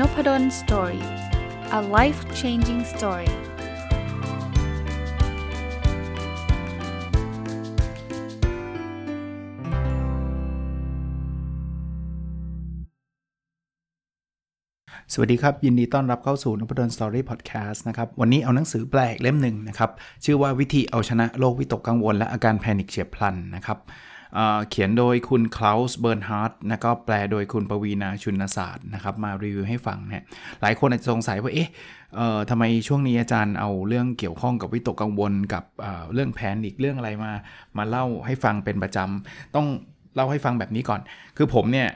Nopadol Story a life changing story สวัสดีครับ ยินดีต้อนรับเข้าสู่นพดล Story พอดแคสต์นะครับ วันนี้เอาหนังสือแปลกเล่มหนึ่งนะครับ ชื่อว่าวิธีเอาชนะโรควิตกกังวล และอาการ panic เฉียบพลันนะครับ เขียนโดยคุณคลาวส์เบิร์นฮาร์ดแล้วก็แปลโดยคุณปวีนาชุนศาสตร์นะครับมารีวิวให้ฟังเนี่ยหลายคนอาจจะสงสัยว่าเอ๊ะทำไมช่วงนี้อาจารย์เอาเรื่องเกี่ยวข้องกับวิตกกังวลกับเเรื่องแพนอีกเรื่องอะไรมา มาเล่าให้ฟังเป็นประจำต้องเล่าให้ฟังแบบนี้ก่อน คือผมเนี่ย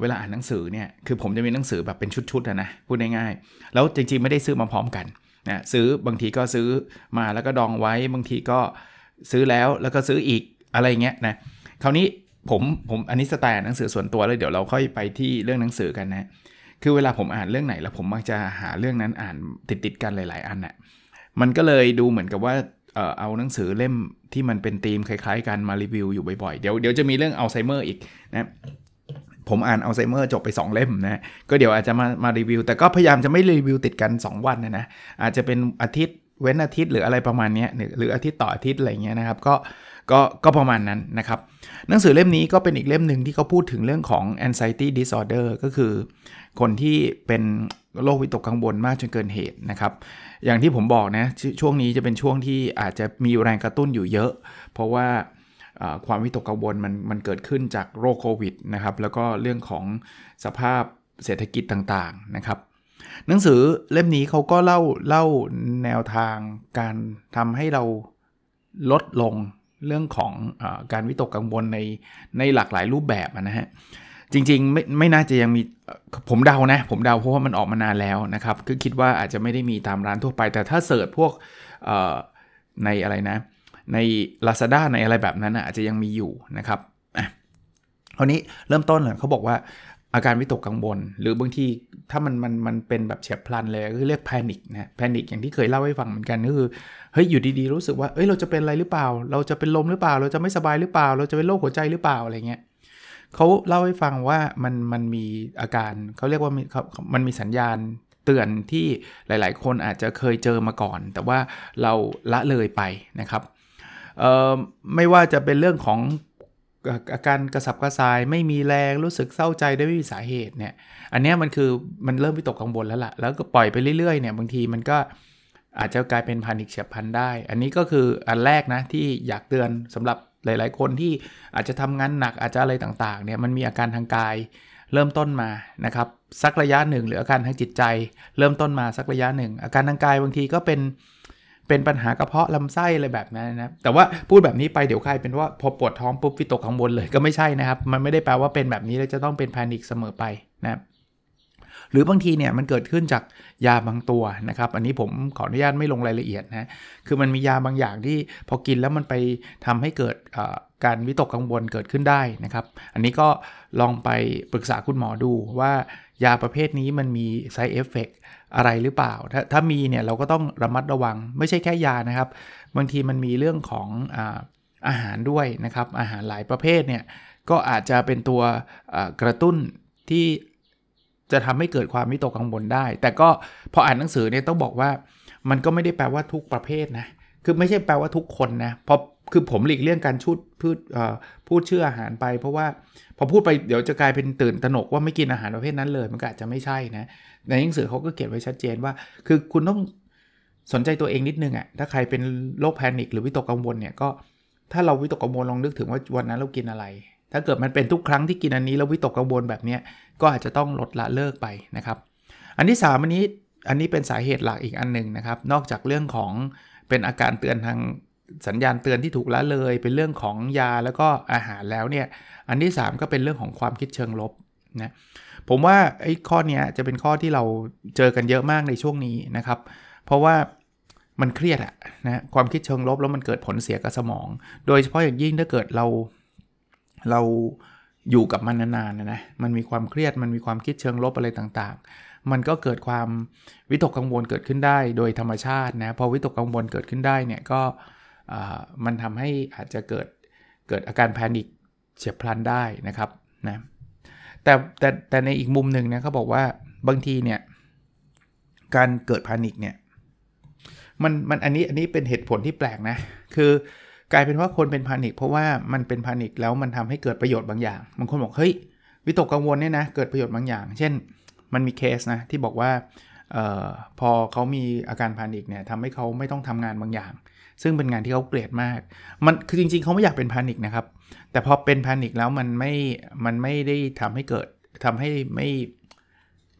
เวลาอ่านหนังสือเนี่ยคือผมจะมีหนังสือแบบเป็นชุดๆนะนะพูดง่ายๆแล้วจริงๆไม่ได้ซื้อมาพร้อมกันนะซื้อบางทีก็ซื้อมาแล้วก็ดองไว้บางทีก็ซื้อแล้วแล้วก็ซื้ออีกอะไรเงี้ยนะ คราวนี้ผมผมอันนี้สไตล์หนังสือส่วนตัวเลยเดี๋ยวเราค่อยไปที่เรื่องหนังสือกันนะ คือเวลาผมอ่านเรื่องไหนแล้วผมมักจะหาเรื่องนั้นอ่านติดติดกันหลาย ๆ อันนะ่ะมันก็เลยดูเหมือนกับว่าเออเอาหนังสือเล่มที่มันเป็นธีมคล้าย ๆ กันมารีวิวอยู่บ่อย ๆ เดี๋ยวเดี๋ยวจะมีเรื่องอัลไซเมอร์อีกนะผมอ่านอัลไซเมอร์จบไป 2 เล่มนะ ก็เดี๋ยวอาจจะมามารีวิว แต่ก็พยายามจะไม่รีวิวติดกัน 2 วันนะนะ อาจจะเป็นอาทิตย์เว้นอาทิตย์หรืออะไรประมาณนี้หรืออาทิตย์ต่ออาทิตย์อะไรเงี้ยนะครับ ก็ ก็ก็ประมาณนั้นนะครับ หนังสือเล่มนี้ก็เป็นอีกเล่มหนึ่งที่เขาพูดถึงเรื่องของ anxiety disorder ก็คือ คนที่เป็นโรควิตกกังวลมากจนเกินเหตุนะครับ อย่างที่ผมบอกนะช่วงนี้จะเป็นช่วงที่อาจจะมีแรงกระตุ้นอยู่เยอะ เพราะว่าความวิตกกังวลมันมันเกิดขึ้นจากโรคโควิดนะครับ แล้วก็เรื่องของสภาพเศรษฐกิจต่างๆนะครับ หนังสือเล่มนี้เขาก็เล่าเล่าแนวทางการทำให้เราลดลง เรื่องของอการวิตกกังวลในในหลากหลายรูปแบบนะฮะจริงๆไม่ไม่น่าจะยังมีผมเดานะ ผมเดาเพราะว่ามันออกมานานแล้วนะครับคือคิดว่าอาจจะไม่ได้มีตามร้านทั่วไป แต่ถ้าเสิร์ชพวกในอะไรนะ ใน Lazada ในอะไรแบบนั้นอาจจะยังมีอยู่นะครับอะคราวนี้เริ่มต้นเลยเขาบอกว่า อาการวิตกกังวลหรือบางทีถ้ามันมันมันเป็นแบบเฉียบพลันเลยก็เรียกแพนิคนะแพนิคอย่างที่เคยเล่าให้ฟังเหมือนกันก็คือเฮ้ยอยู่ดีๆรู้สึกว่าเอ้ยเราจะเป็นอะไรหรือเปล่า เราจะเป็นลมหรือเปล่า เราจะไม่สบายหรือเปล่า เราจะเป็นโรคหัวใจหรือเปล่าอะไรเงี้ยเขาเล่าให้ฟังว่ามันมันมีอาการเขาเรียกว่ามันมีสัญญาณเตือนที่หลาย ๆ คนอาจจะเคยเจอมาก่อน แต่ว่าเราละเลยไปนะครับไม่ว่าจะเป็นเรื่องของ อาการกระสับกระส่ายไม่มีแรงรู้สึกเศร้าใจได้ไม่มีสาเหตุเนี่ย อันนี้มันคือมันเริ่มวิตกกังวลแล้วละ่ะ แล้วก็ปล่อยไปเรื่อยๆเนี่ยบางทีมันก็อาจจะกลายเป็นพานิคเฉียบพลันได้ อันนี้ก็คืออันแรกนะที่อยากเตือนสำหรับหลาย ๆ คนที่อาจจะทำงานหนักอาจจะอะไรต่างๆเนี่ยมันมีอาการทางกายเริ่มต้นมานะครับสักระยะหนึ่ง หรืออาการทางจิตใจ เริ่มต้นมาสักระยะหนึ่ง อาการทางกายบางทีก็เป็น เป็นปัญหากระเพาะลำไส้อะไรแบบนั้นนะแต่ว่าพูดแบบนี้ไปเดี๋ยวใครเป็นว่าพอปวดท้องปุ๊บวิตกกังวลเลยก็ไม่ใช่นะครับ มันไม่ได้แปลว่าเป็นแบบนี้แล้วจะต้องเป็นแพนิคเสมอไปนะหรือบางทีเนี่ยมันเกิดขึ้นจากยาบางตัวนะครับ อันนี้ผมขออนุญาตไม่ลงรายละเอียดนะคือมันมียาบางอย่างที่พอกินแล้วมันไปทำให้เกิดการวิตกกังวลเกิดขึ้นได้นะครับ อันนี้ก็ลองไปปรึกษาคุณหมอดูว่า ยาประเภทนี้มันมี side effect อะไรหรือเปล่า ถ้าถ้ามีเนี่ยเราก็ต้องระมัดระวัง ไม่ใช่แค่ยานะครับ บางทีมันมีเรื่องของอาอาหารด้วยนะครับ อาหารหลายประเภทเนี่ยก็อาจจะเป็นตัวกระตุ้นที่จะทำให้เกิดความวิตกกังวลได้ แต่ก็พออ่านหนังสือเนี่ยต้องบอกว่ามันก็ไม่ได้แปลว่าทุกประเภทนะ คือไม่ใช่แปลว่าทุกคนนะพราะ คือผมหลีกเลี่ยงการชุดพูดพูดชื่ออาหารไป เพราะว่าพอพูดไปเดี๋ยวจะกลายเป็นตื่นตระหนกว่าไม่กินอาหารประเภทนั้นเลยมันก็อาจจะไม่ใช่นะในหนังสือเขาก็เขียนไว้ชัดเจนว่า คือคุณต้องสนใจตัวเองนิดนึงอะ่ะถ้าใครเป็นโรคแพนิคหรือวิตกกังวลเนี่ยก็ถ้าเราวิตกกังวลลองนึกถึงว่าวันนั้นเรากินอะไร ถ้าเกิดมันเป็นทุกครั้งที่กินอันนี้แล้ววิตกกังวลแบบนี้ก็อาจจะต้องลดละเลิกไปนะครับ อันที่3อันนี้อันนี้เป็นสาเหตุหลักอีกอันหนึ่งนะครับ นอกจากเรื่องของเป็นอาการเตือนทาง สัญญาณเตือนที่ถูกละเลย เป็นเรื่องของยาแล้วก็อาหารแล้วเนี่ยอันที่ 3 ก็เป็นเรื่องของความคิดเชิงลบนะผมว่าไอ้ข้อนี้จะเป็นข้อที่เราเจอกันเยอะมากในช่วงนี้นะครับ เพราะว่ามันเครียดอะนะความคิดเชิงลบแล้วมันเกิดผลเสียกับสมอง โดยเฉพาะอย่างยิ่งถ้าเกิดเราเราอยู่กับมันนานๆนะนะมันมีความเครียดมันมีความคิดเชิงลบอะไรต่างๆ มันก็เกิดความวิตกกังวลเกิดขึ้นได้ โดยธรรมชาตินะพอวิตกกังวลเกิดขึ้นได้เนี่ยก็ มันทำให้อาจจะเกิดเกิดอาการแพนิคเฉียบพลันได้นะครับนะแต่แต่แต่ในอีกมุมหนึ่งนะเขาบอกว่าบางทีเนี่ยการเกิดแพนิคเนี่ยมันมันอันนี้อันนี้เป็นเหตุผลที่แปลกนะคือกลายเป็นว่าคนเป็นพานิคเพราะว่ามันเป็นพานิคแล้วมันทำให้เกิดประโยชน์บางอย่างบางคนบอกเฮ้ยวิตกกังวลเนี่ยนะเกิดประโยชน์บางอย่าง เช่นมันมีเคสนะที่บอกว่าออพอเขามีอาการพานิคเนี่ยทำให้เขาไม่ต้องทำงานบางอย่าง ซึ่งเป็นงานที่เขาเกลียดมาก มันคือจริงๆเขาไม่อยากเป็นพานิคนะครับ แต่พอเป็นพานิคแล้วมันไม่มันไม่ได้ทำให้เกิดทำให้ไม่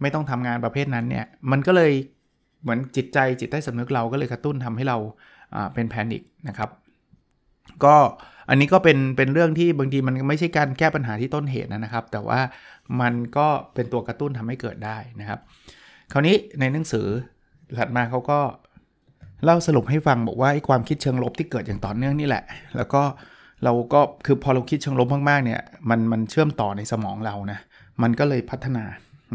ไม่ต้องทำงานประเภทนั้นเนี่ยมันก็เลยเหมือนจิตใจจิตใต้สำนึกเราก็เลยกระตุ้นทำให้เราเป็นแพนิคนะครับ ก็อันนี้ก็เป็นเป็นเรื่องที่บางทีมันไม่ใช่การแก้ปัญหาที่ต้นเหตุนะครับ แต่ว่ามันก็เป็นตัวกระตุ้นทำให้เกิดได้นะครับ คราวนี้ในหนังสือถัดมาเขาก็ เล่าสรุปให้ฟังบอกว่าไอ้ความคิดเชิงลบที่เกิดอย่างต่อเนื่องนี่แหละ แล้วก็เราก็คือพอเราคิดเชิงลบมากๆเนี่ยมันมันเชื่อมต่อในสมองเรานะมันก็เลยพัฒนา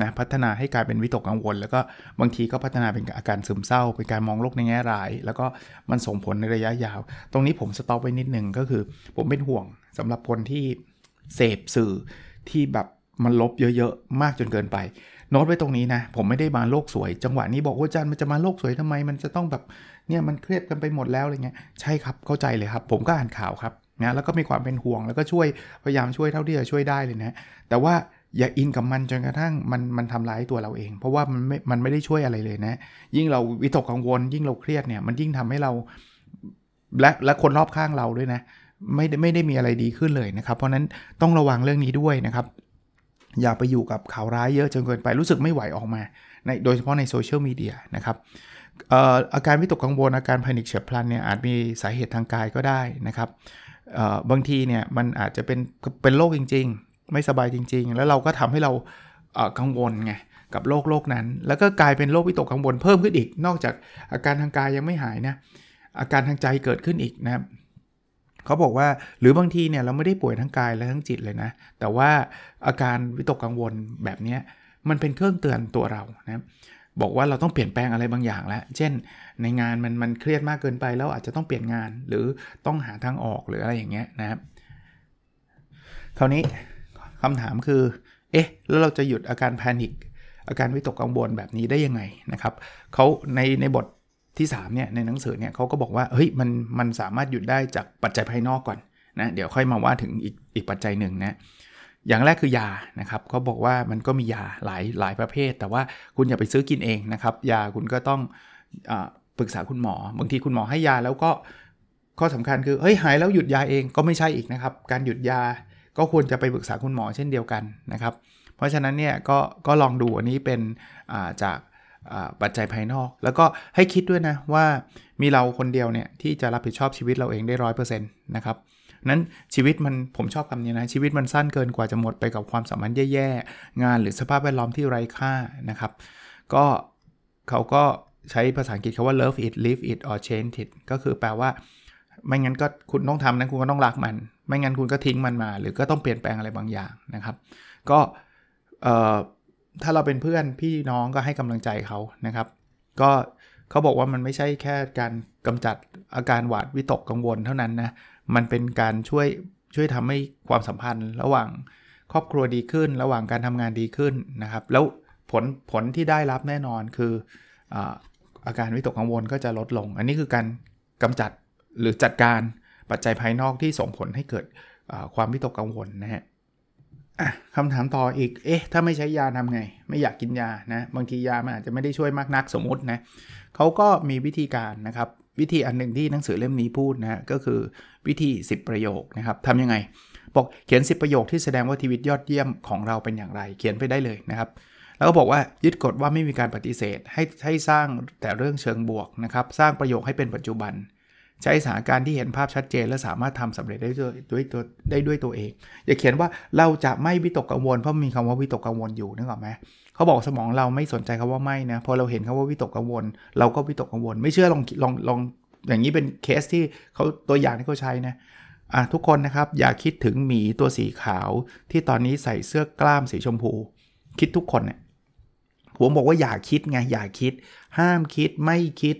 นะพัฒนาให้กลายเป็นวิตกกังวล แล้วก็บางทีก็พัฒนาเป็นอาการซึมเศร้า เป็นการมองโลกในแง่ร้าย แล้วก็มันส่งผลในระยะยาว ตรงนี้ผมสต็อปไว้นิดนึงก็คือผมเป็นห่วงสำหรับคนที่เสพสื่อที่แบบมันลบเยอะๆ มากจนเกินไป โน้ตไว้ตรงนี้นะ ผมไม่ได้มาโลกสวย จังหวะนี้บอกว่าอาจารย์มันจะมาโลกสวยทำไม มันจะต้องแบบ เนี่ยมันเครียดกันไปหมดแล้วอะไรเงี้ยใช่ครับเข้าใจเลยครับ ผมก็อ่านข่าวครับนะแล้วก็มีความเป็นห่วงแล้วก็ช่วยพยายามช่วยเท่าที่จะช่วยได้เลยนะแต่ว่าอย่าอินกับมันจนกระทั่งมันมันทำร้ายตัวเราเอง เพราะว่ามันไม่มันไม่ได้ช่วยอะไรเลยนะ ยิ่งเราวิตกกังวล ยิ่งเราเครียดเนี่ยมันยิ่งทำให้เราและและคนรอบข้างเราด้วยนะไม่ได้ไม่ได้มีอะไรดีขึ้นเลยนะครับ เพราะนั้นต้องระวังเรื่องนี้ด้วยนะครับ อย่าไปอยู่กับข่าวร้ายเยอะจนเกินไปรู้สึกไม่ไหวออกมาในโดยเฉพาะในโซเชียลมีเดียนะครับ อาการวิตกกังวลอาการแพนิคเฉียบพลันเนี่ยอาจมีสาเหตุทางกายก็ได้นะครับบางทีเนี่ยมันอาจจะเป็นเป็นโรคจริง ๆ ไม่สบายจริง ๆ แล้วเราก็ทำให้เรากังวลไงกับโรคโรคนั้น แล้วก็กลายเป็นโรควิตกกังวลเพิ่มขึ้นอีก นอกจากอาการทางกายยังไม่หายนะอาการทางใจเกิดขึ้นอีกนะครับเขาบอกว่าหรือบางทีเนี่ยเราไม่ได้ป่วยทั้งกายและทั้งจิตเลยนะ แต่ว่าอาการวิตกกังวลแบบนี้มันเป็นเครื่องเตือนตัวเรานะ บอกว่าเราต้องเปลี่ยนแปลงอะไรบางอย่างแล้ว เช่น ในงานมันมันเครียดมากเกินไปแล้วอาจจะต้องเปลี่ยนงานหรือต้องหาทางออกหรืออะไรอย่างเงี้ยนะครับ คราวนี้คำถามคือ เอ๊ะ แล้วเราจะหยุดอาการแพนิคอาการวิตกกังวลแบบนี้ได้ยังไงนะครับเขาในในบทที่3เนี่ยในหนังสือเนี่ยเขาก็บอกว่าเฮ้ยมันมันสามารถหยุดได้จากปัจจัยภายนอกก่อนนะเดี๋ยวค่อยมาว่าถึงอีกอีกปัจจัยหนึ่งนะ อย่างแรกคือยานะครับเขาบอกว่ามันก็มียาหลายหลายประเภท แต่ว่าคุณอย่าไปซื้อกินเองนะครับ ยาคุณก็ต้องอปรึกษาคุณหมอ บางทีคุณหมอให้ยาแล้วก็ข้อสำคัญคือเฮ้ยหายแล้วหยุดยาเองก็ไม่ใช่อีกนะครับ การหยุดยาก็ควรจะไปปรึกษาคุณหมอเช่นเดียวกันนะครับ เพราะฉะนั้นเนี่ยก็ก็ลองดูอันนี้เป็นจากปัจจัยภายนอก แล้วก็ให้คิดด้วยนะว่ามีเราคนเดียวเนี่ยที่จะรับผิดชอบชีวิตเราเองได้ร้อยเปอร์เซ็นต์นะครับ นั้นชีวิตมันผมชอบคำนี้นะ ชีวิตมันสั้นเกินกว่าจะหมดไปกับความสัมพันธ์แย่ๆ งานหรือสภาพแวดล้อมที่ไร้ค่านะครับ ก็เขาก็ใช้ภาษาอังกฤษคาว่า love it live it or change it ก็คือแปลว่า ไม่งั้นก็คุณต้องทำนะคุณก็ต้องรักมัน ไม่งั้นคุณก็ทิ้งมันมา หรือก็ต้องเปลี่ยนแปลงอะไรบางอย่างนะครับ ก็ถ้าเราเป็นเพื่อนพี่น้องก็ให้กำลังใจเขานะครับ ก็เขาบอกว่ามันไม่ใช่แค่การกำจัดอาการหวาดวิตกกังวลเท่านั้นนะ มันเป็นการช่วยช่วยทำให้ความสัมพันธ์ ระหว่างครอบครัวดีขึ้น ระหว่างการทำงานดีขึ้นนะครับ แล้วผลผลที่ได้รับแน่นอนคืออาการวิตกกังวลก็จะลดลง อันนี้คือการกำจัดหรือจัดการปัจจัยภายนอกที่ส่งผลให้เกิดความวิตกกังวลนะฮะคำถามต่ออีก เอ๊ะ ถ้าไม่ใช้ยาทำไง ไม่อยากกินยานะ บางทียามันอาจจะไม่ได้ช่วยมากนักสมมตินะเขาก็มีวิธีการนะครับ วิธีอันหนึ่งที่หนังสือเล่มนี้พูดนะก็คือวิธี 10 ประโยคนะครับทำยังไง บอกเขียน 10 ประโยคที่แสดงว่าชีวิตยอดเยี่ยมของเราเป็นอย่างไร เขียนไปได้เลยนะครับ แล้วก็บอกว่ายึดกฎว่าไม่มีการปฏิเสธ ให้ให้สร้างแต่เรื่องเชิงบวกนะครับสร้างประโยคให้เป็นปัจจุบัน ใช้สถานการณ์ที่เห็นภาพชัดเจน และสามารถทำสำเร็จได้ด้วยตัวได้ด้วยตัวเอง อย่าเขียนว่าเราจะไม่วิตกกังวลเพราะมีคำว่าวิตกกังวลอยู่นึกออกไหม เขาบอกสมองเราไม่สนใจคำว่าไม่นะพอเราเห็นคำว่าวิตกกังวล เราก็วิตกกังวล ไม่เชื่อลองลองลองอย่างนี้เป็นเคสที่เขาตัวอย่างที่เขาใช้นะอะทุกคนนะครับอย่าคิดถึงหมีตัวสีขาวที่ตอนนี้ใส่เสื้อกล้ามสีชมพู คิดทุกคนเนี่ยผมบอกว่าอย่าคิดไงอย่าคิด ห้ามคิดไม่คิด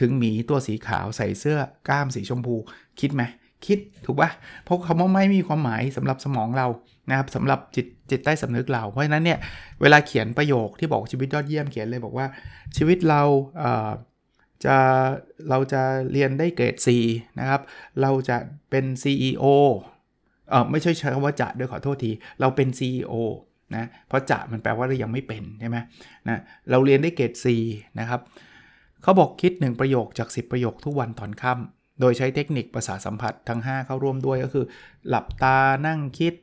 ถึงหมีตัวสีขาวใส่เสื้อกล้ามสีชมพู คิดไหมคิดถูกปะเพราะคำว่าไม่มีความหมายสำหรับสมองเรานะครับสำหรับจิต จิตใต้สำนึกเรา เพราะฉะนั้นเนี่ยเวลาเขียนประโยคที่บอกชีวิตยอดเยี่ยมเขียนเลยบอกว่าชีวิตเราเจะเราจะเรียนได้เกรด C นะครับ เราจะเป็น CEO เออไม่ใช่ใช้คำว่าจะด้วยขอโทษที เราเป็น CEO นะเพราะจะมันแปลว่าเรายังไม่เป็นใช่ไหมนะเราเรียนได้เกรด C นะครับเขาบอกคิด 1 ประโยคจาก 10 ประโยคทุกวันตอนค่ำโดยใช้เทคนิคประสาสัมผัสทั้ง 5 เข้าร่วมด้วยก็คือ หลับตานั่งคิด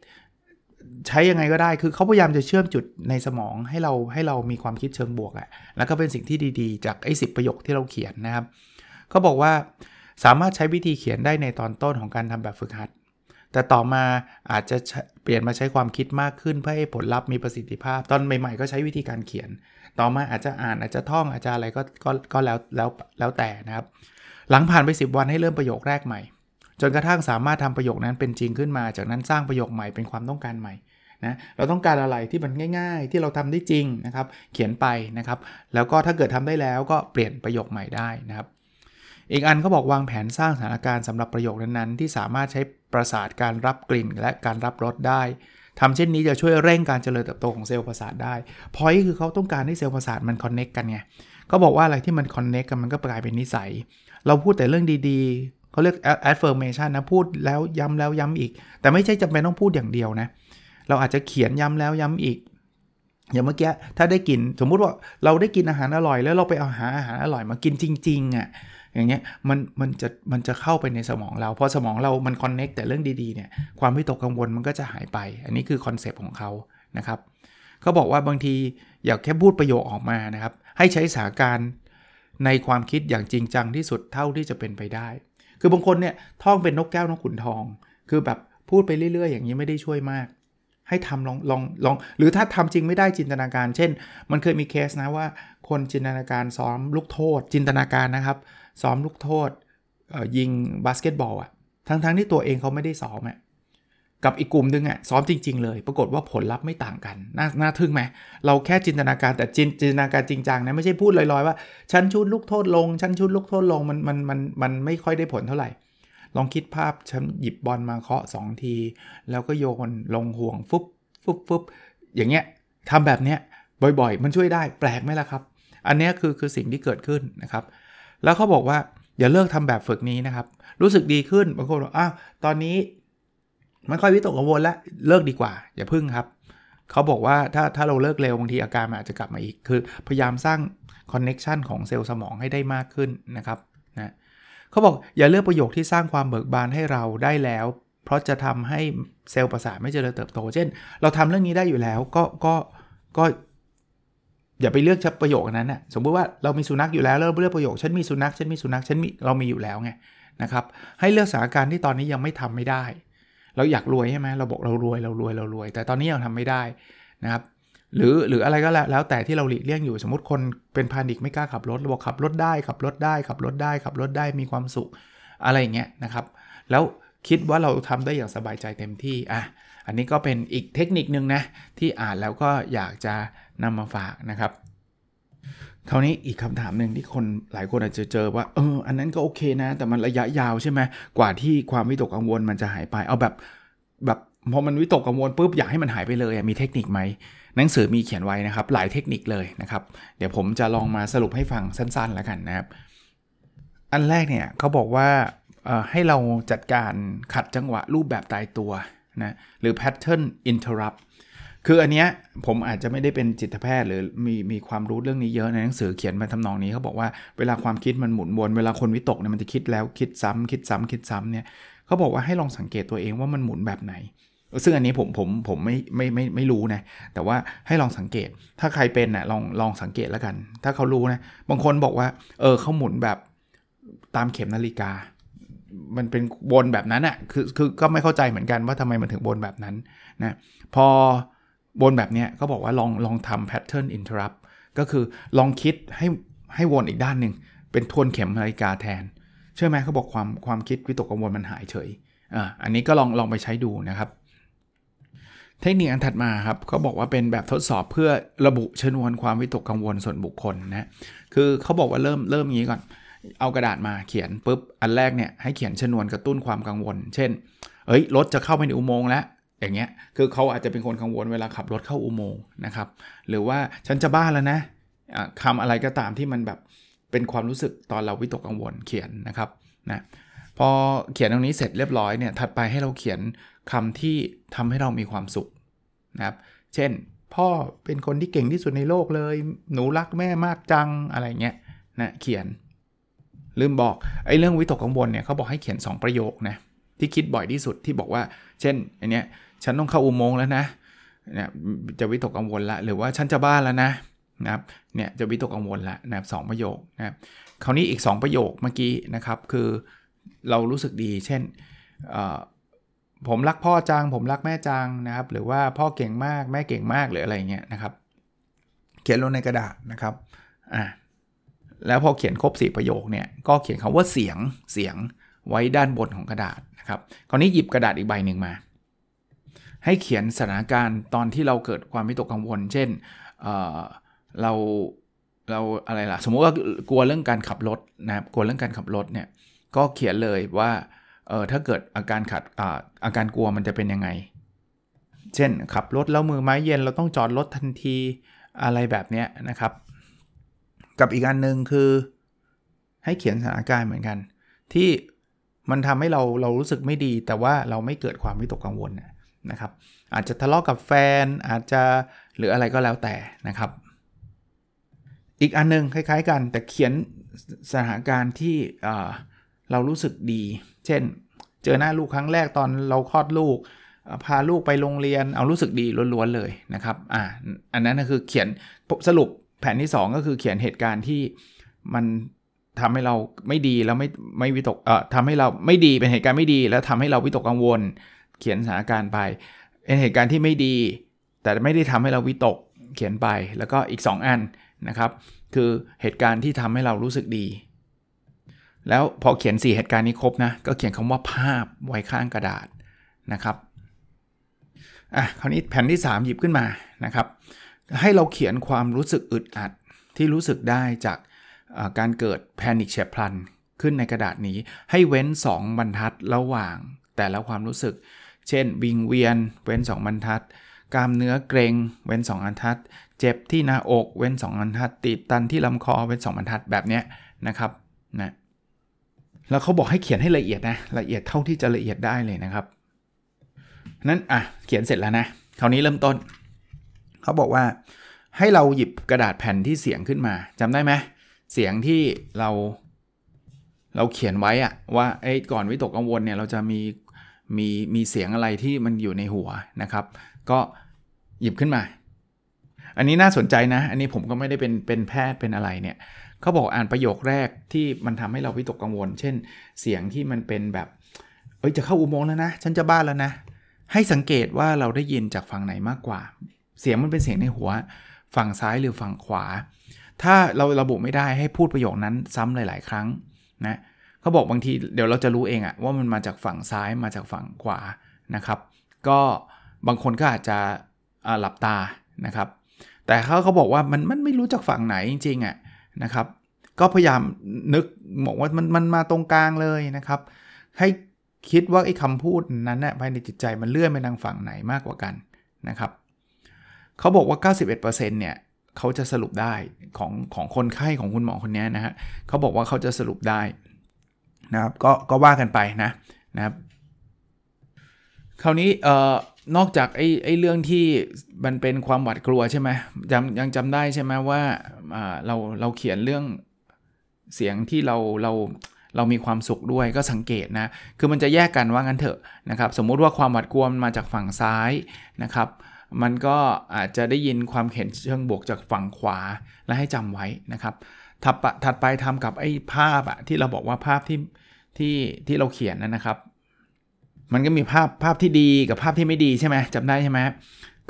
ใช้ยังไงก็ได้ คือเขาพยายามจะเชื่อมจุดในสมองให้เราให้เรามีความคิดเชิงบวกอะแล้วก็เป็นสิ่งที่ดีๆ จากไอ้สิประโยคที่เราเขียนนะครับเขาบอกว่าสามารถใช้วิธีเขียนได้ในตอนต้นของการทำแบบฝึกหัด แต่ต่อมาอาจจะเปลี่ยนมาใช้ความคิดมากขึ้นเพื่อให้ผลลัพธ์มีประสิทธิภาพ ตอนใหม่ๆ ก็ใช้วิธีการเขียน ต่อมาอาจจะอ่านอาจจะท่องอาจจะอะไรก็ก็ก็แล้วแล้วแล้วแต่นะครับ หลังผ่านไป 10 วันให้เริ่มประโยคแรกใหม่ จนกระทั่งสามารถทำประโยคนั้นเป็นจริงขึ้นมา จากนั้นสร้างประโยคใหม่เป็นความต้องการใหม่นะเราต้องการอะไรที่มันง่าย ๆ ที่เราทำได้จริงนะครับ เขียนไปนะครับ แล้วก็ถ้าเกิดทำได้แล้วก็เปลี่ยนประโยคใหม่ได้นะครับ อีกอันเขาบอกวางแผนสร้างสถานการณ์สำหรับประโยคนั้นๆ ที่สามารถใช้ประสาทการรับกลิ่น และการรับรสได้ทำเช่นนี้จะช่วยเร่งการเจริญเติบโตของเซลล์ประสาทได้พอยคือเขาต้องการให้เซลล์ประสาทมันคอนเน็กกันไงเขาบอกว่าอะไรที่มันคอนเน็กกันมันก็กลายเป็นนิสัย เราพูดแต่เรื่องดีๆ เขาเรียก affirmation นะพูดแล้วย้ำแล้วย้ำอีก แต่ไม่ใช่จำเป็นต้องพูดอย่างเดียวนะ เราอาจจะเขียนย้ำแล้วย้ำอีก อย่างเมื่อกี้ถ้าได้กินสมมุติว่าเราได้กินอาหารอร่อย แล้วเราไปเอาหาอาหารอร่อยมากินจริงๆอะ่ะอย่างเงี้ยมันมันจะมันจะเข้าไปในสมองเราพอสมองเรามัน connect แต่เรื่องดีๆเนี่ยความวิตกกังวลมันก็จะหายไป อันนี้คือ concept ของเขานะครับเขาบอกว่าบางทีอย่าแค่พูดประโยคออกมานะครับ ให้ใช้จินตนาการในความคิดอย่างจริงจังที่สุดเท่าที่จะเป็นไปได้ คือบางคนเนี่ยท่องเป็นนกแก้วนกขุนทอง คือแบบพูดไปเรื่อย ๆ อย่างนี้ไม่ได้ช่วยมาก ให้ทำลองลองลอง หรือถ้าทำจริงไม่ได้จินตนาการ เช่น มันเคยมีเคสนะว่า คนจินตนาการซ้อมลูกโทษ จินตนาการนะครับ ซ้อมลูกโทษยิงบาสเกตบอลอะทั้งๆทที่ตัวเองเขาไม่ได้ซ้อมอะ กับอีกกลุ่มนึงอะซ้อมจริง ๆ เลย ปรากฏว่าผลลัพธ์ไม่ต่างกัน น่าน่าทึ่งไหมเราแค่จินตนาการแต่จินจินตนาการจริงจังนะไม่ใช่พูดลอยๆว่าฉันชุดลูกโทษลงฉันชุดลูกโทษลงมันมันมันมันไม่ค่อยได้ผลเท่าไหร่ ลองคิดภาพฉันหยิบบอลมาเคาะ2ที แล้วก็โยนลงห่วงฟุบฟุบฟุบอย่างเงี้ยทำแบบเนี้ยบ่อยๆ มันช่วยได้แปลกไหมล่ะครับ อันนี้คือคือสิ่งที่เกิดขึ้นนะครับ แล้วเขาบอกว่าอย่าเลิกทำแบบฝึกนี้นะครับ รู้สึกดีขึ้นบางคนบอกอ้าวตอนนี้ มันค่อยวิตกกังวลแล้วเลิกดีกว่า อย่าพึ่งครับ เขาบอกว่าถ้าถ้าเราเลิกเร็วบางทีอาการมันอาจจะกลับมาอีก คือพยายามสร้าง connection ของเซลล์สมองให้ได้มากขึ้นนะครับนะเขาบอกอย่าเลือกประโยคที่สร้างความเบิกบานให้เราได้แล้ว เพราะจะทำให้เซลล์ประสาทไม่เจริญเติบโต เช่น เราทำเรื่องนี้ได้อยู่แล้วก็ก็ก็อย่าไปเลือกชัประโยคนั้นนะสมมติว่าเรามีสุนัขอยู่แล้วเราเลือกประโยคฉันมีสุนัขฉันมีสุนัขฉันมีเรามีอยู่แล้วไงนะครับให้เลือกสถานการณ์ที่ตอนนี้ยังไม่ทำไม่ได้ เราอยากรวยใช่ไหมเราบอกเรารวยเรารวยเรารวย แต่ตอนนี้ยังทำไม่ได้นะครับหรือหรืออะไรก็แล้วแล้วแต่ที่เราหลีกเลี่ยงอยู่สมมติคนเป็นพานิกไม่กล้าขับรถเราบอกขับรถได้ขับรถได้ขับรถได้ขับรถได้มีความสุขอะไรอย่างเงี้ยนะครับ แล้วคิดว่าเราทำได้อย่างสบายใจเต็มที่อะอันนี้ก็เป็นอีกเทคนิคนึงนะที่อ่านแล้วก็อยากจะนำมาฝากนะครับ คราวนี้อีกคำถามหนึ่งที่คนหลายคนอาจจะเจอว่าเอออันนั้นก็โอเคนะ แต่มันระยะยาวใช่ไหมกว่าที่ความวิตกกังวลมันจะหายไป เอาแบบแบบพอมันวิตกกังวลปุ๊บอยากให้มันหายไปเลยมีเทคนิคไหมหนังสือมีเขียนไว้นะครับ หลายเทคนิคเลยนะครับ เดี๋ยวผมจะลองมาสรุปให้ฟังสั้นๆแล้วกันนะครับ อันแรกเนี่ยเขาบอกว่าให้เราจัดการขัดจังหวะรูปแบบตายตัวนะหรือ pattern interrupt คืออันเนี้ยผมอาจจะไม่ได้เป็นจิตแพทย์หรือมีมีความรู้เรื่องนี้เยอะในหนังสือเขียนมาทำนองนี้เขาบอกว่าเวลาความคิดมันหมุนวนเวลาคนวิตกเนี่ยมันจะคิดแล้วคิดซ้ำคิดซ้ำคิดซ้ำเนี่ยเขาบอกว่าให้ลองสังเกตตัวเองว่ามันหมุนแบบไหน ซึ่งอันนี้ผมผมผมไม่ไม่ไม่ไม่รู้นะแต่ว่าให้ลองสังเกตถ้าใครเป็นนะ่ะลองลองสังเกตแล้วกัน ถ้าเขารู้นะบางคนบอกว่าเออเขาหมุนแบบตามเข็มนาฬิกา มันเป็นบนแบบนั้นอะ่ะคือคือก็ไม่เข้าใจเหมือนกันว่าทำไมมันถึงบนแบบนั้นนะพอ บนแบบนี้ก็บอกว่าลองลองทำ pattern interrupt ก็คือลองคิดให้ให้วนอีกด้านหนึ่งเป็นทวนเข็มนาฬิกาแทน เชื่อไหมเขาบอกความความคิดวิตกกังวลมันหายเฉยอ่าอันนี้ก็ลองลองไปใช้ดูนะครับ เทคนิคอันถัดมาครับเขาบอกว่าเป็นแบบทดสอบเพื่อระบุชนวนความวิตกกังวลส่วนบุคคลนะคือเขาบอกว่าเริ่มเริ่มอย่างนี้ก่อน เอากระดาษมาเขียนปุ๊บอันแรกเนี่ยให้เขียนชนวนกระตุ้นความกังวล เช่น เอ้ยรถจะเข้าไปในอุโมงค์แล้ว อย่างเงี้ยคือเขาอาจจะเป็นคนกังวลเวลาขับรถเข้าอุโมงค์นะครับ หรือว่าฉันจะบ้าแล้วนะคำอะไรก็ตามที่มันแบบเป็นความรู้สึกตอนเราวิตกกังวลเขียนนะครับนะพอเขียนตรงนี้เสร็จเรียบร้อยเนี่ยถัดไปให้เราเขียนคำที่ทำให้เรามีความสุขนะครับ เช่น พ่อเป็นคนที่เก่งที่สุดในโลกเลย หนูรักแม่มากจังอะไรเงี้ยนะเขียน ลืมบอกไอ้เรื่องวิตกกังวลเนี่ยเขาบอกให้เขียน 2 ประโยคนะที่คิดบ่อยที่สุดที่บอกว่า เช่นอันเนี้ย ฉันต้องเข้าอุโมงค์แล้วนะเนี่ยจะวิตกกังวลละหรือว่าฉันจะบ้านแล้วนะนะครับเนี่ยจะวิตกกังวลละนะครับสประโยคนะครับคราวนี้อีก 2 ประโยคเมื่อกี้นะครับคือเรารู้สึกดี เช่นผมรักพ่อจัง ผมรักแม่จังนะครับ หรือว่าพ่อเก่งมากแม่เก่งมากหรืออะไรเงี้ยนะครับ เขียนลงในกระดาษนะครับอ่าแล้วพอเขียนครบ 4 ประโยคเนี่ยก็เขียนคำว่าเสียงเสียงไว้ด้านบนของกระดาษนะครับคราวนี้หยิบกระดาษอีกใบหนึ่งมา ให้เขียนสถานการณ์ตอนที่เราเกิดความวิตกกังวล เช่นเเราเราอะไรล่ะ สมมติว่ากลัวเรื่องการขับรถนะครับกลัวเรื่องการขับรถเนี่ยก็เขียนเลยว่าเออถ้าเกิดอาการขัดอาอาการกลัวมันจะเป็นยังไง เช่นขับรถแล้วมือไม้เย็นเราต้องจอดรถทันทีอะไรแบบนี้นะครับ กับอีกอันหนึ่งคือ ให้เขียนสถานการณ์เหมือนกัน ที่มันทำให้เราเรารู้สึกไม่ดี แต่ว่าเราไม่เกิดความวิตกกังวลนะ นะครับอาจจะทะเลาะกกับแฟนอาจจะหรืออะไรก็แล้วแต่นะครับ อีกอันนึงคล้าย ๆ กันแต่เขียนสถานการณ์ที่เรารู้สึกดี เช่น เจอหน้าลูกครั้งแรกตอนเราคลอดลูก พาลูกไปโรงเรียนเอารู้สึกดีล้วนๆเลยนะครับอ่าอันนั้นก็คือเขียนสรุปแผนที่ 2 ก็คือเขียนเหตุการณ์ที่มันทำให้เราไม่ดีแล้วไม่ไม่วิตกเอ่อทำให้เราไม่ดีเป็นเหตุการณ์ไม่ดี แล้วทำให้เราวิตกกังวล เขียนสถานการณ์ไปเป็นเหตุการณ์ที่ไม่ดี แต่ไม่ได้ทำให้เราวิตกเขียนไป แล้วก็อีก 2 อันนะครับ คือเหตุการณ์ที่ทำให้เรารู้สึกดี แล้วพอเขียน 4 เหตุการณ์นี้ครบนะก็เขียนคำว่าภาพไว้ข้างกระดาษนะครับอะคราวนี้แผ่นที่ 3 หยิบขึ้นมานะครับ ให้เราเขียนความรู้สึกอึดอัดที่รู้สึกได้จากการเกิดแพนิคเฉียบพลันขึ้นในกระดาษนี้ ให้เว้น 2 บรรทัดระหว่างแต่ละความรู้สึก เช่น วิงเวียน เว้น 2 บรรทัด กล้ามเนื้อเกรงเว้น 2 บรรทัด เจ็บที่หน้าอก เว้น 2 บรรทัด ติดตันที่ลำคอ เว้น 2 บรรทัด แบบนี้นะครับนะแล้วเขาบอกให้เขียนให้ละเอียดนะ ละเอียดเท่าที่จะละเอียดได้เลยนะครับ นั้นอะ เขียนเสร็จแล้วนะ คราวนี้เริ่มต้น เขาบอกว่าให้เราหยิบกระดาษแผ่นที่เสียงขึ้นมาจำได้ไหม เสียงที่เราเราเขียนไว้อะว่าไอ้ก่อนวิตกกังวลเนี่ยเราจะมี มีมีเสียงอะไรที่มันอยู่ในหัวนะครับ ก็หยิบขึ้นมา อันนี้น่าสนใจนะ อันนี้ผมก็ไม่ได้เป็นเป็นแพทย์เป็นอะไรเนี่ยเขาบอกอ่านประโยคแรกที่มันทำให้เราวิตกกังวล เช่น เสียงที่มันเป็นแบบ เอ้ยจะเข้าอุโมงค์แล้วนะ ฉันจะบ้านแล้วนะ ให้สังเกตว่าเราได้ยินจากฝั่งไหนมากกว่า เสียงมันเป็นเสียงในหัว ฝั่งซ้ายหรือฝั่งขวา ถ้าเราระบุไม่ได้ให้พูดประโยคนั้นซ้ำหลาย ๆ ครั้งนะเขาบอกบางทีเดี๋ยวเราจะรู้เองอะว่ามันมาจากฝั่งซ้ายมาจากฝั่งขวานะครับ ก็บางคนก็อาจจะหลับตานะครับ แต่เขาเขาบอกว่ามันมันไม่รู้จากฝั่งไหนจริงๆอะนะครับ ก็พยายามนึกบอกว่ามันมันมาตรงกลางเลยนะครับ ให้คิดว่าไอ้คำพูดนั้นนะภายในจิตใจมันเลื่อนไปทางฝั่งไหนมากกว่ากันนะครับเขาบอกว่า 91%เนี่ยเขาจะสรุปได้ของของคนไข้ของคุณหมอคนนี้นะฮะเขาบอกว่าเขาจะสรุปได้ นะครับก็ก็ว่ากันไปนะนะครับคราวนี้เอ่อนอกจากไอ้ไอ้เรื่องที่มันเป็นความหวาดกลัวใช่ไหมจำยังจำได้ใช่ไหมว่าเราเราเขียนเรื่องเสียงที่เราเราเรามีความสุขด้วยก็สังเกตนะ คือมันจะแยกกันว่างั้นเถอะนะครับ สมมุติว่าความหวาดกลัวมันมาจากฝั่งซ้ายนะครับ มันก็อาจจะได้ยินความเห็นเชิงบวกจากฝั่งขวาและให้จำไว้นะครับถัดถัดไปทำกับไอ้ภาพอะที่เราบอกว่าภาพที่ ที่ที่เราเขียนนะครับ มันก็มีภาพภาพที่ดีกับภาพที่ไม่ดีใช่ไหมจำได้ใช่ไหม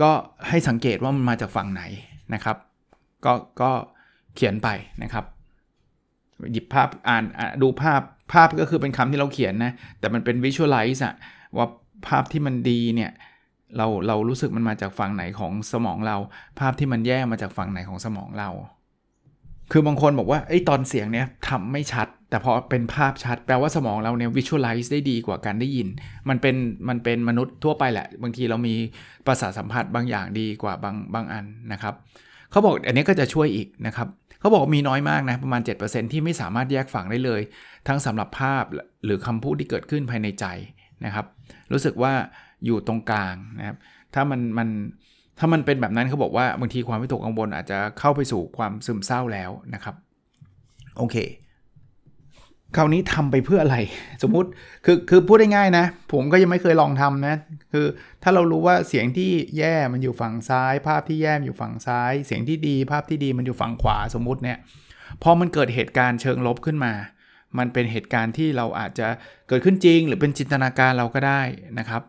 ก็ให้สังเกตว่ามันมาจากฝั่งไหนนะครับ ก็ก็เขียนไปนะครับ หยิบภาพอ่านดูภาพภาพก็คือเป็นคำที่เราเขียนนะ แต่มันเป็น visualize อะว่าภาพที่มันดีเนี่ยเราเรารู้สึกมันมาจากฝั่งไหนของสมองเรา ภาพที่มันแย่มาจากฝั่งไหนของสมองเรา คือบางคนบอกว่าไอ้ตอนเสียงเนี้ยทำไม่ชัด แต่พอเป็นภาพชัดแปลว่าสมองเราเนี่ย visualize ได้ดีกว่าการได้ยิน มันเป็นมันเป็นมนุษย์ทั่วไปแหละ บางทีเรามีประสาทสัมผัสบางอย่างดีกว่าบางบางอันนะครับเขาบอกอันนี้ก็จะช่วยอีกนะครับเขาบอกมีน้อยมากนะประมาณ 7%ที่ไม่สามารถแยกฝั่งได้เลย ทั้งสำหรับภาพหรือคำพูดที่เกิดขึ้นภายในใจนะครับ รู้สึกว่าอยู่ตรงกลางนะครับ ถ้ามันมันถ้ามันเป็นแบบนั้นเขาบอกว่าบางทีความวิตกกังวลอาจจะเข้าไปสู่ความซึมเศร้าแล้วนะครับโอเค คราวนี้ทำไปเพื่ออะไร สมมุติคือคือพูดได้ง่ายนะ ผมก็ยังไม่เคยลองทำนะ คือถ้าเรารู้ว่าเสียงที่แย่มันอยู่ฝั่งซ้าย ภาพที่แย่อยู่ฝั่งซ้าย เสียงที่ดีภาพที่ดีมันอยู่ฝั่งขวาสมมุติเนี่ยพอมันเกิดเหตุการณ์เชิงลบขึ้นมา มันเป็นเหตุการณ์ที่เราอาจจะเกิดขึ้นจริง หรือเป็นจินตนาการเราก็ได้นะครับ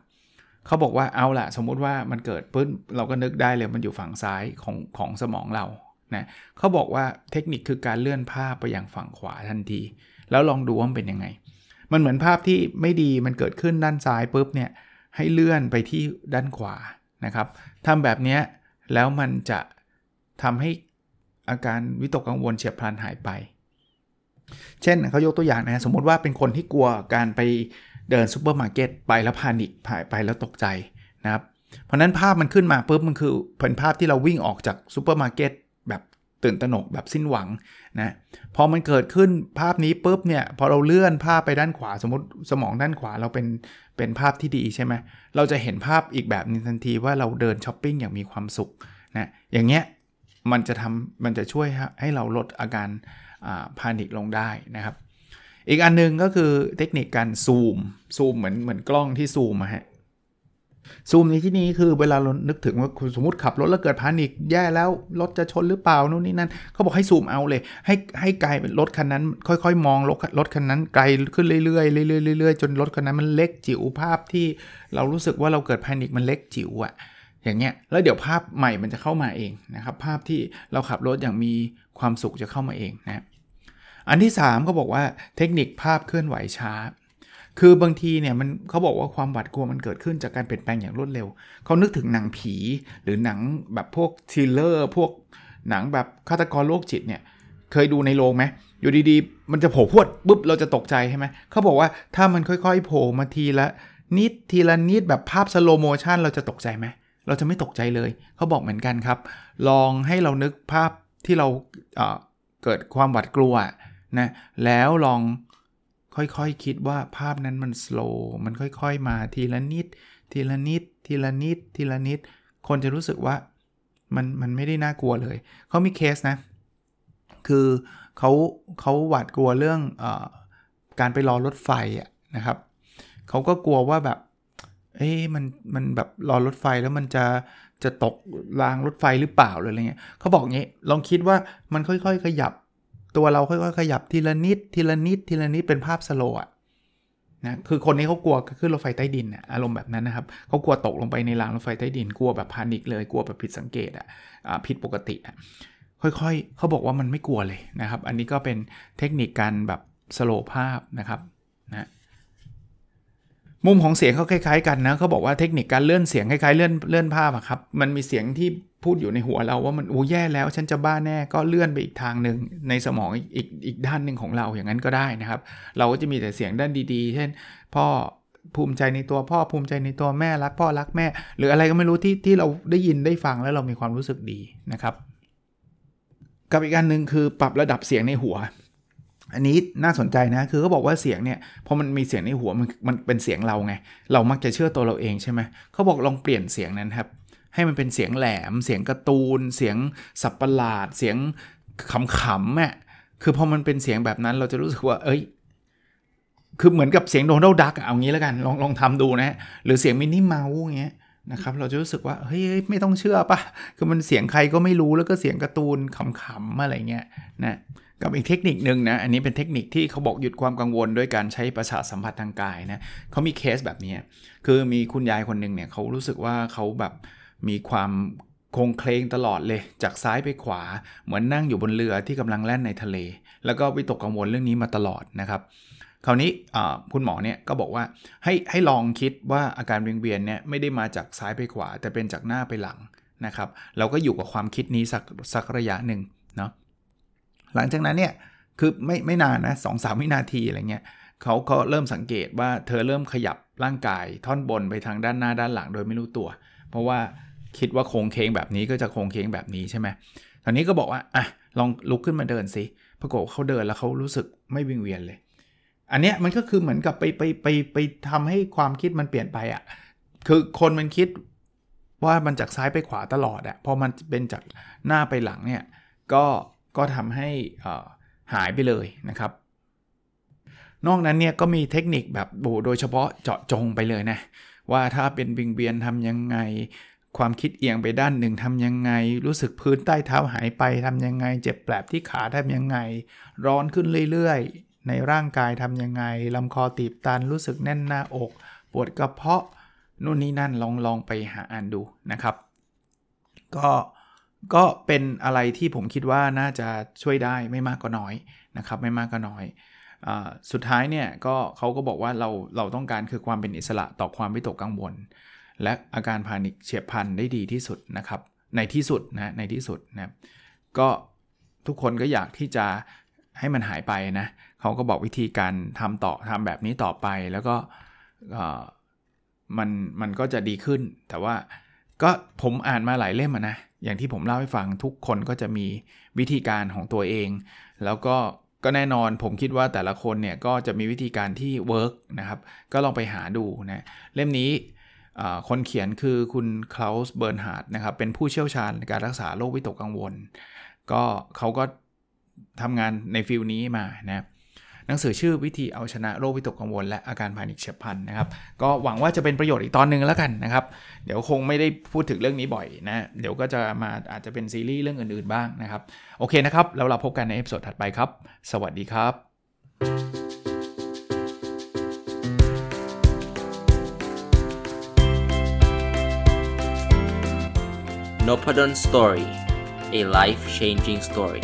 เขาบอกว่าเอาล่ะ สมมุติว่ามันเกิดปุ๊บเราก็นึกได้เลยมันอยู่ฝั่งซ้ายของของสมองเรานะเขาบอกว่าเทคนิคคือการเลื่อนภาพไปยังฝั่งขวาทันที แล้วลองดูว่ามันเป็นยังไง มันเหมือนภาพที่ไม่ดีมันเกิดขึ้นด้านซ้ายปุ๊บเนี่ยให้เลื่อนไปที่ด้านขวานะครับทำแบบนี้แล้วมันจะทำให้อาการวิตกกังวลเฉียบพลันหายไป เช่นเขายกตัวอย่างนะสมมติว่าเป็นคนที่กลัวการไปเดินซูเปอร์มาร์เก็ตไปแล้ว panic ผ่ายไปแล้วตกใจนะครับ เพราะนั้นภาพมันขึ้นมาปุ๊บมันคือเป็นภาพที่เราวิ่งออกจากซูเปอร์มาร์เก็ต ตื่นตระหนกแบบสิ้นหวังนะพอมันเกิดขึ้นภาพนี้ปุ๊บเนี่ยพอเราเลื่อนภาพไปด้านขวาสมมติสมองด้านขวาเราเป็นเป็นภาพที่ดีใช่ไหมเราจะเห็นภาพอีกแบบนึงทันทีว่าเราเดินช้อปปิ้งอย่างมีความสุขนะอย่างเงี้ยมันจะทำมันจะช่วยให้เราลดอาการพานิคลงได้นะครับ อีกอันนึงก็คือเทคนิคการซูมซูมเหมือนเหมือนกล้องที่ซูมอะฮะ ซูมในที่นี้คือเวลาเรานึกถึงว่าสมมติขับรถแล้วเกิดพานิกแย่แล้วรถจะชนหรือเปล่านู่นนี่นั่นเขาบอกให้ซูมเอาเลย ให้ให้ไกลรถคันนั้น ค่อยๆ มองรถรถคันนั้นไกลขึ้นเรื่อยๆเรื่อยๆเรื่อยๆจนรถคันนั้นมันเล็กจิ๋วภาพที่เรารู้สึกว่าเราเกิดพานิกมันเล็กจิ๋วอะอย่างเงี้ยแล้วเดี๋ยวภาพใหม่มันจะเข้ามาเองนะครับภาพที่เราขับรถอย่างมีความสุขจะเข้ามาเองนะอันที่3ก็บอกว่าเทคนิคภาพเคลื่อนไหวช้า คือบางทีเนี่ยมันเขาบอกว่าความหวาดกลัวมันเกิดขึ้นจากการเปลี่ยนแปลงอย่างรวดเร็ว เขานึกถึงหนังผีหรือหนังแบบพวกทีเลอร์ พวกหนังแบบฆาตกรโรคจิตเนี่ยเคยดูในโรงไหมอยู่ดีๆ มันจะโผล่พวดปุ๊บเราจะตกใจใช่ไหมเขาบอกว่าถ้ามันค่อยๆ โผล่มาทีละนิดทีละนิดแบบภาพ slow motion เราจะตกใจไหมเราจะไม่ตกใจเลย เขาบอกเหมือนกันครับ ลองให้เรานึกภาพที่เราเเกิดความหวาดกลัวนะแล้วลอง ค่อยๆคิดว่าภาพนั้นมัน slow มันค่อยๆ มาทีละนิด ทีละนิด ทีละนิด ทีละนิด คนจะรู้สึกว่ามันมันไม่ได้น่ากลัวเลย เขามีเคสนะ คือเขาเขาหวาดกลัวเรื่องอการไปรอรถไฟนะครับ เขาก็กลัวว่าแบบ เอ๊ะมันมันแบบรอรถไฟแล้วมันจะจะตกรางรถไฟหรือเปล่าหรืออะไรเงี้ยเขาบอกงี้ลองคิดว่ามันค่อยๆ ขยับ ตัวเราค่อยๆขยับทีละนิดทีละนิดทีละนิดเป็นภาพสโลว์นะคือคนนี้เขากลัวขึ้นรถไฟใต้ดินอารมณ์แบบนั้นนะครับเขากลัวตกลงไปในรางรถไฟใต้ดินกลัวแบบพานิกเลยกลัวแบบผิดสังเกตอะผิดปกติอะค่อยๆ เขาบอกว่ามันไม่กลัวเลยนะครับ อันนี้ก็เป็นเทคนิคการแบบสโลภาพนะครับนะ มุมของเสียงเขาคล้ายๆกันนะเขาบอกว่าเทคนิคการเลื่อนเสียงคล้ายๆเลื่อนเลื่อนภาพอะครับมันมีเสียงที่พูดอยู่ในหัวเราว่ามันโอ้แย่แล้ว ฉันจะบ้าแน่ก็เลื่อนไปอีกทางหนึ่งในสมองอีกอีกด้านหนึ่งของเราอย่างนั้นก็ได้นะครับ เราก็จะมีแต่เสียงด้านดีๆ เช่น พ่อภูมิใจในตัวพ่อภูมิใจในตัวแม่รักพ่อรักแม่ หรืออะไรก็ไม่รู้ที่ที่เราได้ยินได้ฟังแล้วเรามีความรู้สึกดีนะครับ กับอีกอันหนึ่งคือปรับระดับเสียงในหัว อันนี้น่าสนใจนะ คือเขาบอกว่าเสียงเนี่ยพอมันมีเสียงในหัวมันมันเป็นเสียงเราไง เรามักจะเชื่อตัวเราเองใช่ไหมเขาบอกลองเปลี่ยนเสียงนั้นครับ ให้มันเป็นเสียงแหลม เสียงการ์ตูน เสียงสับประหลาด เสียงขำๆอะคือพอมันเป็นเสียงแบบนั้นเราจะรู้สึกว่า เอ้ย คือเหมือนกับเสียงโดนัลดักเอางี้แล้วกัน ลองลองทำดูนะ หรือเสียงมินนี่เมาส์อย่างเงี้ยนะครับเราจะรู้สึกว่าเฮ้ยไม่ต้องเชื่อปะคือมันเสียงใครก็ไม่รู้แล้วก็เสียงการ์ตูนขำๆอะไรเงี้ยนะ กับอีกเทคนิคนึงนะ อันนี้เป็นเทคนิคที่เขาบอกหยุดความกังวลด้วยการใช้ประสาทสัมผัสทางกายนะเขามีเคสแบบนี้ คือมีคุณยายคนหนึ่งเนี่ยเขารู้สึกว่าเขาแบบมีความคงเคลงตลอดเลย จากซ้ายไปขวา เหมือนนั่งอยู่บนเรือที่กำลังแล่นในทะเล แล้วก็วิตกกังวลเรื่องนี้มาตลอดนะครับ คราวนี้คุณหมอเนี่ยก็บอกว่าให้ให้ลองคิดว่าอาการเวียนเวียนเนี่ยไม่ได้มาจากซ้ายไปขวา แต่เป็นจากหน้าไปหลังนะครับ เราก็อยู่กับความคิดนี้สักสักระยะหนึ่งเนาะ หลังจากนั้นเนี่ยคือไม่ไม่นานนะสองสามวินาทีอะไรเงี้ยเขาก็เริ่มสังเกตว่าเธอเริ่มขยับร่างกายท่อนบนไปทางด้านหน้าด้านหลังโดยไม่รู้ตัว เพราะว่าคิดว่าโค้งเคงแบบนี้ก็จะโค้งเคงแบบนี้ใช่ไหมตอนนี้ก็บอกว่าอะลองลุกขึ้นมาเดินสิปรากฏเขาเดินแล้วเขารู้สึกไม่วิงเวียนเลย อันเนี้ยมันก็คือเหมือนกับไปไปไปไปทำให้ความคิดมันเปลี่ยนไปอะ่ะคือคนมันคิดว่ามันจากซ้ายไปขวาตลอดอะ่ะพอมันเป็นจากหน้าไปหลังเนี่ยก็ ก็ทำให้หายไปเลยนะครับ นอกนั้นเนี่ยก็มีเทคนิคแบบโดยเฉพาะเจาะจงไปเลยนะ ว่าถ้าเป็นวิงเวียนทำยังไง ความคิดเอียงไปด้านหนึ่งทำยังไง รู้สึกพื้นใต้เท้าหายไปทำยังไง เจ็บแปลบที่ขาทำยังไง ร้อนขึ้นเรื่อยๆ ในร่างกายทำยังไงลำคอตีบตันรู้สึกแน่นหน้าอก ปวดกระเพาะนู่นนี่นั่นลองลองไปหาอ่านดูนะครับ ก็ ก็เป็นอะไรที่ผมคิดว่าน่าจะช่วยได้ไม่มากก็น้อยนะครับ ไม่มากก็น้อยอสุดท้ายเนี่ยก็เขาก็บอกว่าเราเราต้องการคือความเป็นอิสระต่อความวิตกกังวล และอาการพานิคเฉียบพลันได้ดีที่สุดนะครับ ในที่สุดนะในที่สุดนะก็ทุกคนก็อยากที่จะให้มันหายไปนะเขาก็บอกวิธีการทำต่อทำแบบนี้ต่อไปแล้วก็มันมันก็จะดีขึ้น แต่ว่าก็ผมอ่านมาหลายเล่มนะ อย่างที่ผมเล่าให้ฟังทุกคนก็จะมีวิธีการของตัวเอง แล้วก็ก็แน่นอนผมคิดว่าแต่ละคนเนี่ยก็จะมีวิธีการที่ work นะครับ ก็ลองไปหาดูนะเล่มนี้คนเขียนคือคุณคลาวส์เบิร์นฮาร์ดนะครับ เป็นผู้เชี่ยวชาญในการรักษาโรควิตกกังวล ก็เขาก็ทำงานใน field นี้มานะ หนังสือชื่อวิธีเอาชนะโรควิตกกังวล และอาการ panic เฉียบพลันนะครับ ก็หวังว่าจะเป็นประโยชน์อีกตอนหนึ่งแล้วกันนะครับ เดี๋ยวคงไม่ได้พูดถึงเรื่องนี้บ่อยนะ เดี๋ยวก็จะมาอาจจะเป็นซีรีส์เรื่องอื่นๆบ้างนะครับ โอเคนะครับ แล้วเราพบกันในเอพิโซดถัดไปครับ สวัสดีครับ n o p a d o n Story a life changing story